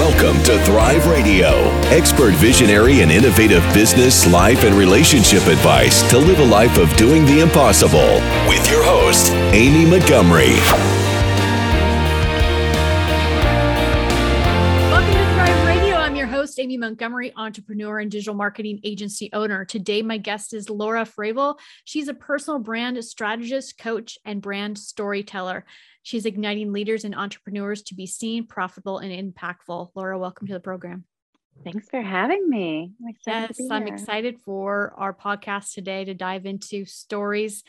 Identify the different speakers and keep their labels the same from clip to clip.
Speaker 1: Welcome to Thrive Radio, expert visionary and innovative business, life, and relationship advice to live a life of doing the impossible. With your host, Amy Montgomery.
Speaker 2: Welcome to Thrive Radio. I'm your host, Amy Montgomery, entrepreneur and digital marketing agency owner. Today, my guest is Laura Fravel. She's a personal brand strategist, coach, and brand storyteller. She's igniting leaders and entrepreneurs to be seen, profitable, and impactful. Laura, welcome to the program.
Speaker 3: Thanks for having me.
Speaker 2: I'm yes, I'm excited for our podcast today to dive into stories.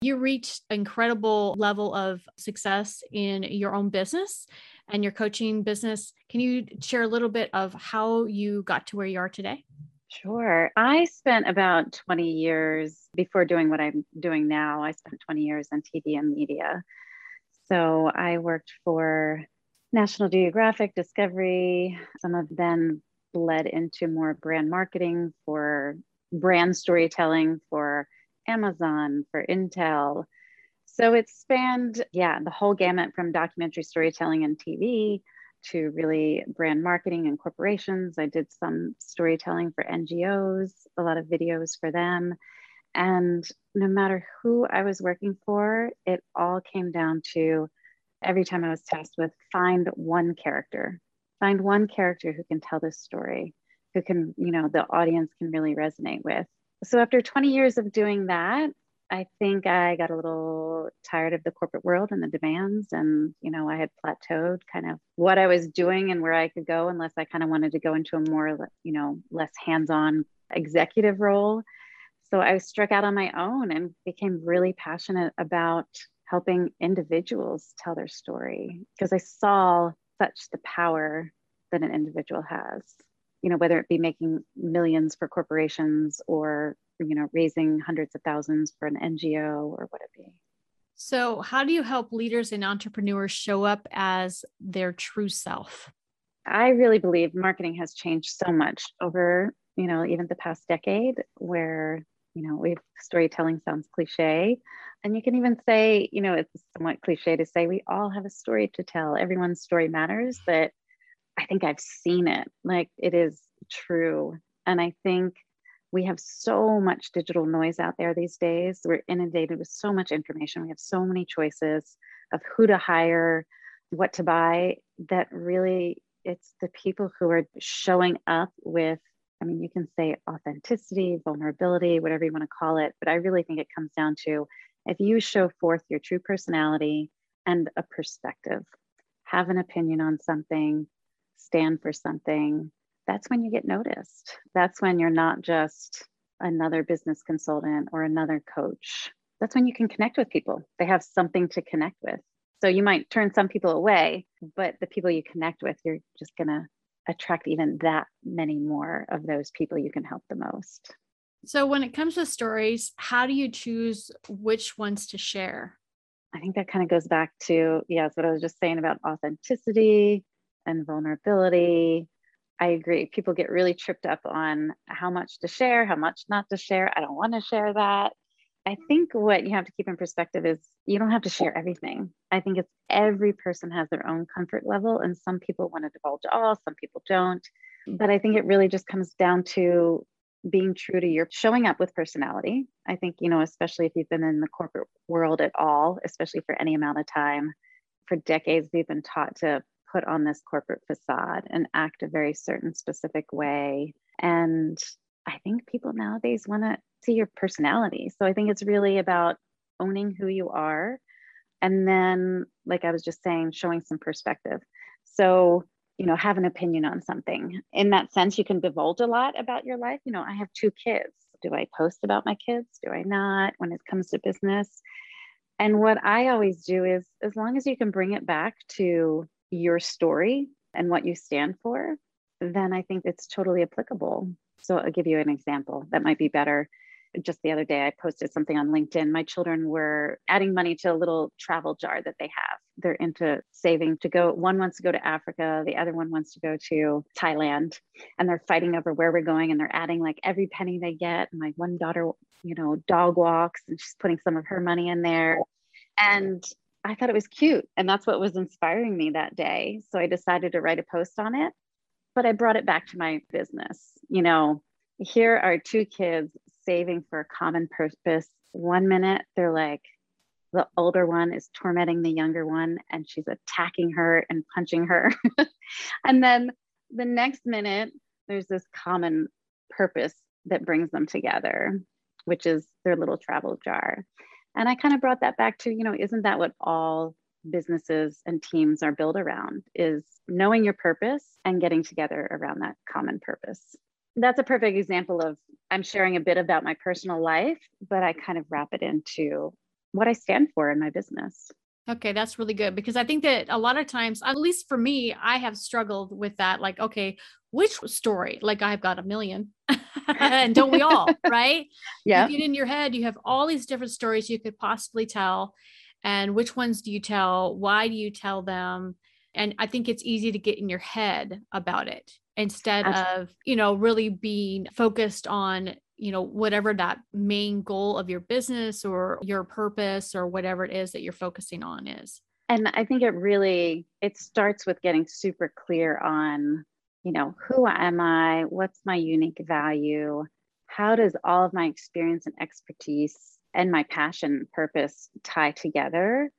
Speaker 2: You reached incredible level of success in your own business and your coaching business. Can you share a little bit of how you got to where you are today?
Speaker 3: Sure. I spent about 20 years before doing what I'm doing now. I spent 20 years in TV and media. So I worked for National Geographic, Discovery. Some of them bled into more brand marketing for brand storytelling for Amazon, for Intel. So it spanned, yeah, the whole gamut from documentary storytelling and TV to really brand marketing and corporations. I did some storytelling for NGOs, a lot of videos for them. And no matter who I was working for, it all came down to every time I was tasked with find one character, find one character who can tell this story, who can, you know, the audience can really resonate with. So after 20 years of doing that, I think I got a little tired of the corporate world and the demands. And, you know, I had plateaued kind of what I was doing and where I could go, unless I kind of wanted to go into a more, you know, less hands on executive role. So I struck out on my own and became really passionate about helping individuals tell their story because I saw such the power that an individual has. You know, whether it be making millions for corporations or, you know, raising hundreds of thousands for an NGO or what it be.
Speaker 2: So, how do you help leaders and entrepreneurs show up as their true self?
Speaker 3: I really believe marketing has changed so much over, you know, even the past decade where you know, we storytelling sounds cliche. And you can even say, you know, it's somewhat cliche to say we all have a story to tell. Everyone's story matters, but I think I've seen it. Like it is true. And I think we have so much digital noise out there these days. We're inundated with so much information. We have so many choices of who to hire, what to buy, that really it's the people who are showing up with I mean, you can say authenticity, vulnerability, whatever you want to call it, but I really think it comes down to if you show forth your true personality and a perspective, have an opinion on something, stand for something, that's when you get noticed. That's when you're not just another business consultant or another coach. That's when you can connect with people. They have something to connect with. So you might turn some people away, but the people you connect with, you're just going to attract even that many more of those people you can help the most.
Speaker 2: So, when it comes to stories, how do you choose which ones to share?
Speaker 3: I think that kind of goes back to, yes, what I was just saying about authenticity and vulnerability. I agree. People get really tripped up on how much to share, how much not to share. I don't want to share that. I think what you have to keep in perspective is you don't have to share everything. I think it's every person has their own comfort level, and some people want to divulge all, some people don't. But I think it really just comes down to being true to your showing up with personality. I think, you know, especially if you've been in the corporate world at all, especially for any amount of time, for decades, we've been taught to put on this corporate facade and act a very certain specific way. And I think people nowadays want to see your personality. So I think it's really about owning who you are. And then, like I was just saying, showing some perspective. So, you know, have an opinion on something. In that sense, you can divulge a lot about your life. You know, I have two kids. Do I post about my kids? Do I not when it comes to business? And what I always do is, as long as you can bring it back to your story and what you stand for, then I think it's totally applicable. So I'll give you an example that might be better. Just the other day, I posted something on LinkedIn. My children were adding money to a little travel jar that they have. They're into saving to go. One wants to go to Africa, the other one wants to go to Thailand, and they're fighting over where we're going. And they're adding like every penny they get. My one daughter, you know, dog walks, and she's putting some of her money in there. And I thought it was cute. And that's what was inspiring me that day. So I decided to write a post on it, but I brought it back to my business. You know, here are two kids saving for a common purpose. One minute, they're like, the older one is tormenting the younger one and she's attacking her and punching her. and then the next minute, there's this common purpose that brings them together, which is their little travel jar. And I kind of brought that back to, you know, isn't that what all businesses and teams are built around is knowing your purpose and getting together around that common purpose. That's a perfect example of I'm sharing a bit about my personal life, but I kind of wrap it into what I stand for in my business.
Speaker 2: Okay, that's really good because I think that a lot of times, at least for me, I have struggled with that. Like, okay, which story? Like, I've got a million, and don't we all, right?
Speaker 3: Yeah.
Speaker 2: You get in your head, you have all these different stories you could possibly tell. And which ones do you tell? Why do you tell them? And I think it's easy to get in your head about it instead Absolutely. of, you know, really being focused on you know whatever that main goal of your business or your purpose or whatever it is that you're focusing on is
Speaker 3: and i think it really it starts with getting super clear on you know who am i what's my unique value how does all of my experience and expertise and my passion purpose tie together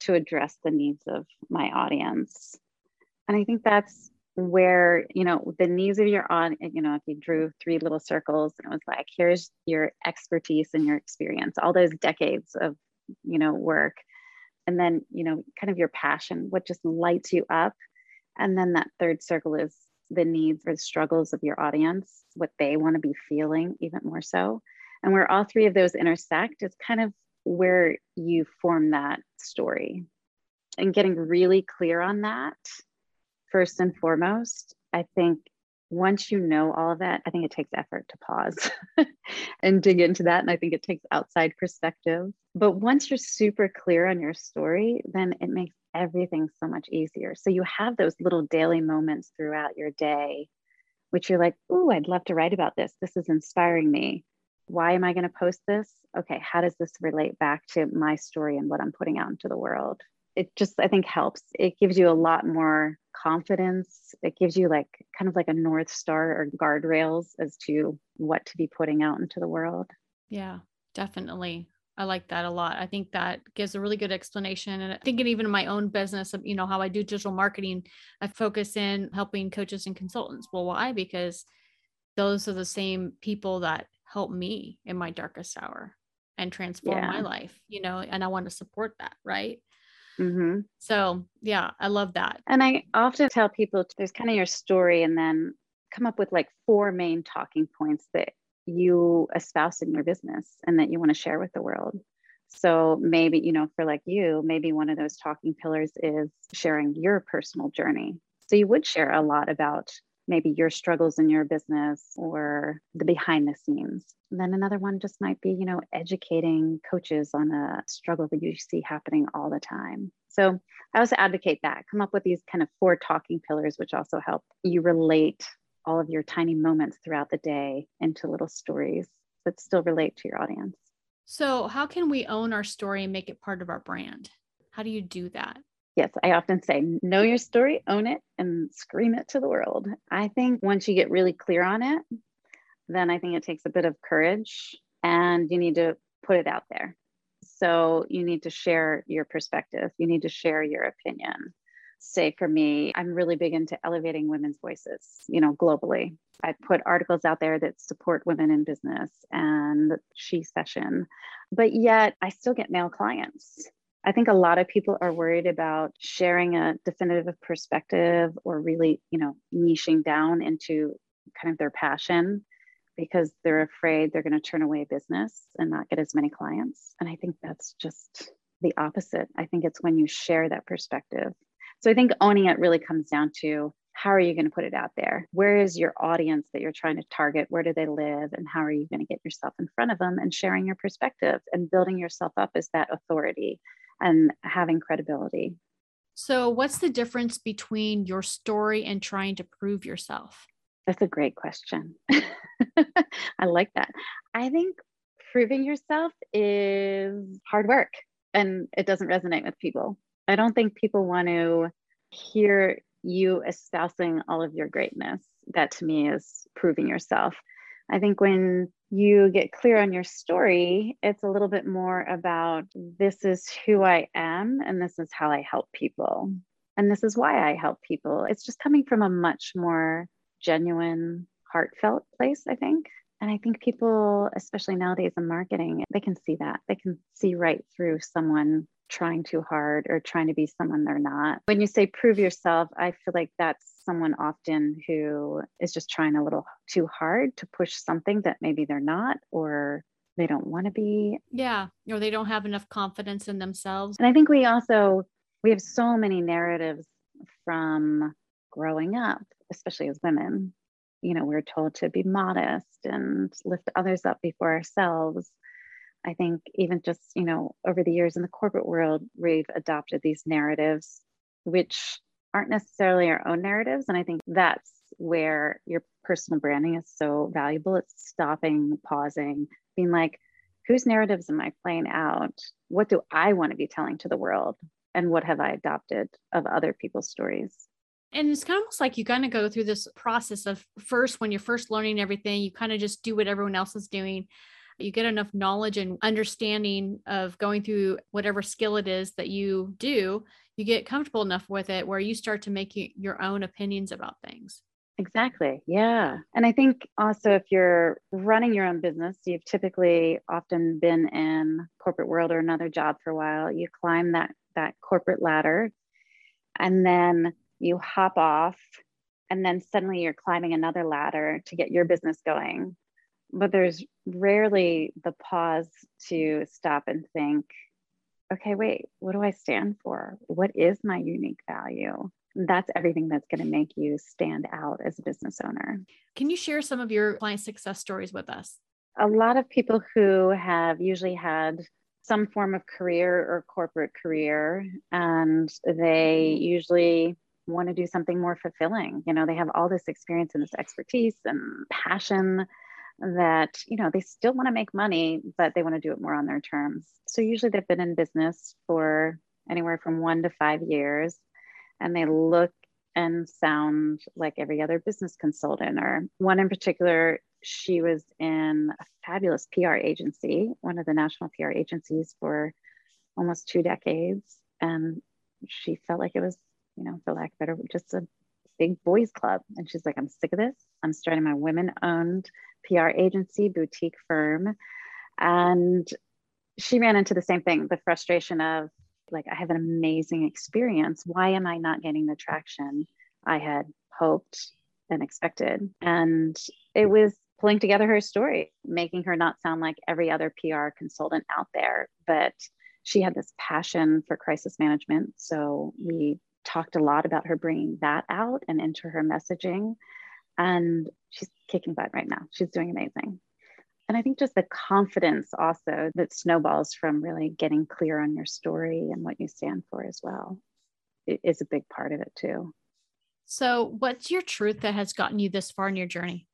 Speaker 3: to address the needs of my audience. And i think that's where you know the needs of your on you know if you drew three little circles and it was like here's your expertise and your experience all those decades of you know work. And then you know kind of your passion what just lights you up. And then that third circle is the needs or the struggles of your audience what they want to be feeling even more so and where all three of those intersect is kind of where you form that story and getting really clear on that first and foremost, I think once you know all of that, I think it takes effort to pause and dig into that. And I think it takes outside perspective. But once you're super clear on your story, then it makes everything so much easier. So you have those little daily moments throughout your day, which you're like, oh, I'd love to write about this. This is inspiring me. Why am I going to post this? Okay, how does this relate back to my story and what I'm putting out into the world? it just i think helps it gives you a lot more confidence it gives you like kind of like a north star or guardrails as to what to be putting out into the world
Speaker 2: yeah definitely I like that a lot. I think that gives a really good explanation. And thinking even in my own business you know, how I do digital marketing, I focus in helping coaches and consultants. Well, why? Because those are the same people that help me in my darkest hour and transform yeah. my life, you know, and I want to support that. Right. Mm-hmm. So, yeah, I love that.
Speaker 3: And I often tell people there's kind of your story and then come up with like four main talking points that you espouse in your business and that you want to share with the world. So maybe, you know, for like you, maybe one of those talking pillars is sharing your personal journey. So you would share a lot about maybe your struggles in your business or the behind the scenes. And then another one just might be, you know, educating coaches on a struggle that you see happening all the time. So I also advocate that. Come up with these kind of four talking pillars, which also help you relate all of your tiny moments throughout the day into little stories that still relate to your audience.
Speaker 2: So, how can we own our story and make it part of our brand? How do you do that?
Speaker 3: Yes, I often say, know your story, own it, and scream it to the world. I think once you get really clear on it, then I think it takes a bit of courage and you need to put it out there. So you need to share your perspective, you need to share your opinion. Say for me, I'm really big into elevating women's voices, you know, globally. I put articles out there that support women in business and she session, but yet I still get male clients I think a lot of people are worried about sharing a definitive perspective or really, you know, niching down into kind of their passion because they're afraid they're going to turn away business and not get as many clients. And I think that's just the opposite. I think it's when you share that perspective. So I think owning it really comes down to how are you going to put it out there? Where is your audience that you're trying to target? Where do they live? And how are you going to get yourself in front of them and sharing your perspective and building yourself up as that authority and having credibility.
Speaker 2: So, what's the difference between your story and trying to prove yourself?
Speaker 3: That's a great question. I like that. I think proving yourself is hard work and it doesn't resonate with people. I don't think people want to hear you espousing all of your greatness. That to me is proving yourself. I think when you get clear on your story, it's a little bit more about this is who I am and this is how I help people. And this is why I help people. It's just coming from a much more genuine, heartfelt place, I think. And I think people, especially nowadays in marketing, they can see that. They can see right through someone trying too hard or trying to be someone they're not. When you say prove yourself, I feel like that's someone often who is just trying a little too hard to push something that maybe they're not or they don't want to be.
Speaker 2: Yeah, or they don't have enough confidence in themselves.
Speaker 3: And I think we also we have so many narratives from growing up, especially as women. You know, we're told to be modest and lift others up before ourselves I think even just, you know, over the years in the corporate world, we've adopted these narratives, which aren't necessarily our own narratives. And I think that's where your personal branding is so valuable. It's stopping, pausing, being like, whose narratives am I playing out? What do I want to be telling to the world? And what have I adopted of other people's stories?
Speaker 2: And it's kind of almost like you kind of go through this process of first, when you're first learning everything, you kind of just do what everyone else is doing you get enough knowledge and understanding of going through whatever skill it is that you do, you get comfortable enough with it where you start to make your own opinions about things.
Speaker 3: Exactly. Yeah. And I think also if you're running your own business, you've typically often been in corporate world or another job for a while. You climb that that corporate ladder and then you hop off and then suddenly you're climbing another ladder to get your business going but there's rarely the pause to stop and think okay wait what do i stand for? What is my unique value? That's everything that's going to make you stand out as a business owner.
Speaker 2: Can you share some of your client success stories with us?
Speaker 3: A lot of people who have usually had some form of career or corporate career and they usually want to do something more fulfilling. You know they have all this experience and this expertise and passion that you know they still want to make money but they want to do it more on their terms. So usually they've been in business for anywhere from one to five years and they look and sound like every other business consultant or one in particular she was in a fabulous pr agency one of the national pr agencies for almost two decades and she felt like it was you know for lack of better just a big boys club and she's like i'm sick of this i'm starting my women owned PR agency, boutique firm. And she ran into the same thing the frustration of, like, I have an amazing experience. Why am I not getting the traction I had hoped and expected? And it was pulling together her story, making her not sound like every other PR consultant out there, but she had this passion for crisis management. So we talked a lot about her bringing that out and into her messaging and she's kicking butt right now. She's doing amazing. And I think just the confidence also that snowballs from really getting clear on your story and what you stand for as well is a big part of it too.
Speaker 2: So, what's your truth that has gotten you this far in your journey?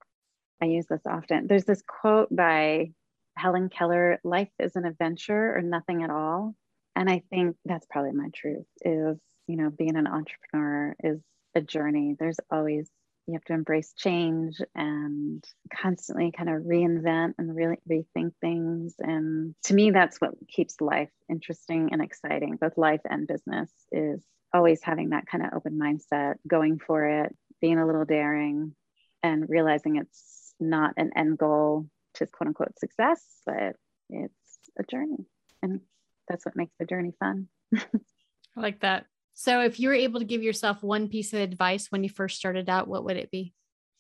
Speaker 3: I use this often. There's this quote by Helen Keller life is an adventure or nothing at all. And I think that's probably my truth is, you know, being an entrepreneur is a journey. There's always you have to embrace change and constantly kind of reinvent and really rethink things. And to me, that's what keeps life interesting and exciting, both life and business, is always having that kind of open mindset, going for it, being a little daring, and realizing it's not an end goal to quote unquote success, but it's a journey. And that's what makes the journey fun.
Speaker 2: I like that. So, if you were able to give yourself one piece of advice when you first started out, what would it be?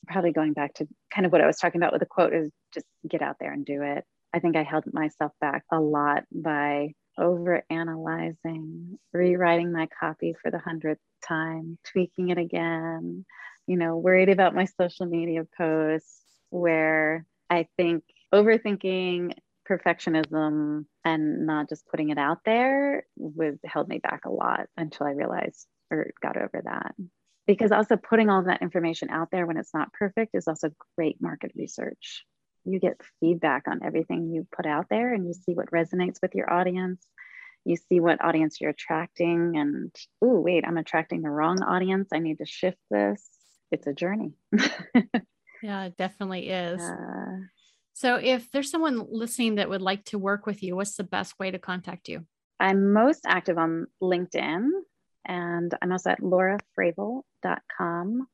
Speaker 3: Probably going back to kind of what I was talking about with the quote is just get out there and do it. I think I held myself back a lot by over analyzing, rewriting my copy for the hundredth time, tweaking it again, you know, worried about my social media posts, where I think overthinking perfectionism and not just putting it out there was held me back a lot until I realized or got over that. Because also putting all that information out there when it's not perfect is also great market research. You get feedback on everything you put out there and you see what resonates with your audience. you see what audience you're attracting and oh wait i'm attracting the wrong audience i need to shift this it's a journey
Speaker 2: yeah it definitely is uh, so if there's someone listening that would like to work with you what's the best way to contact you
Speaker 3: i'm most active on linkedin and i'm also at laurafravel.com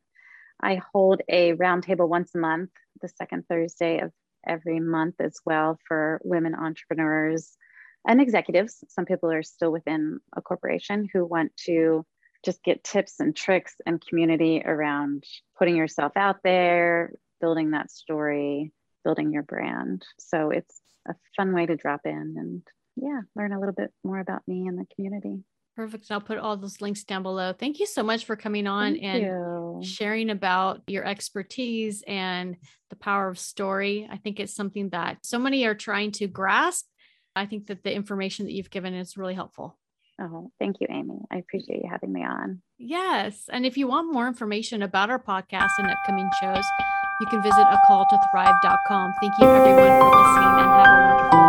Speaker 3: i hold a roundtable once a month the second thursday of every month as well for women entrepreneurs and executives. Some people are still within a corporation who want to just get tips and tricks and community around putting yourself out there, building that story, building your brand. So it's a fun way to drop in and yeah, learn a little bit more about me and the community.
Speaker 2: Perfect. I'll put all those links down below. Thank you so much for coming on Thank and you. sharing about your expertise and the power of story. I think it's something that so many are trying to grasp. I think that the information that you've given is really helpful.
Speaker 3: Oh, thank you, Amy. I appreciate you having me on.
Speaker 2: Yes. And if you want more information about our podcast and upcoming shows, you can visit a call to thrive.com. Thank you everyone for listening and have a wonderful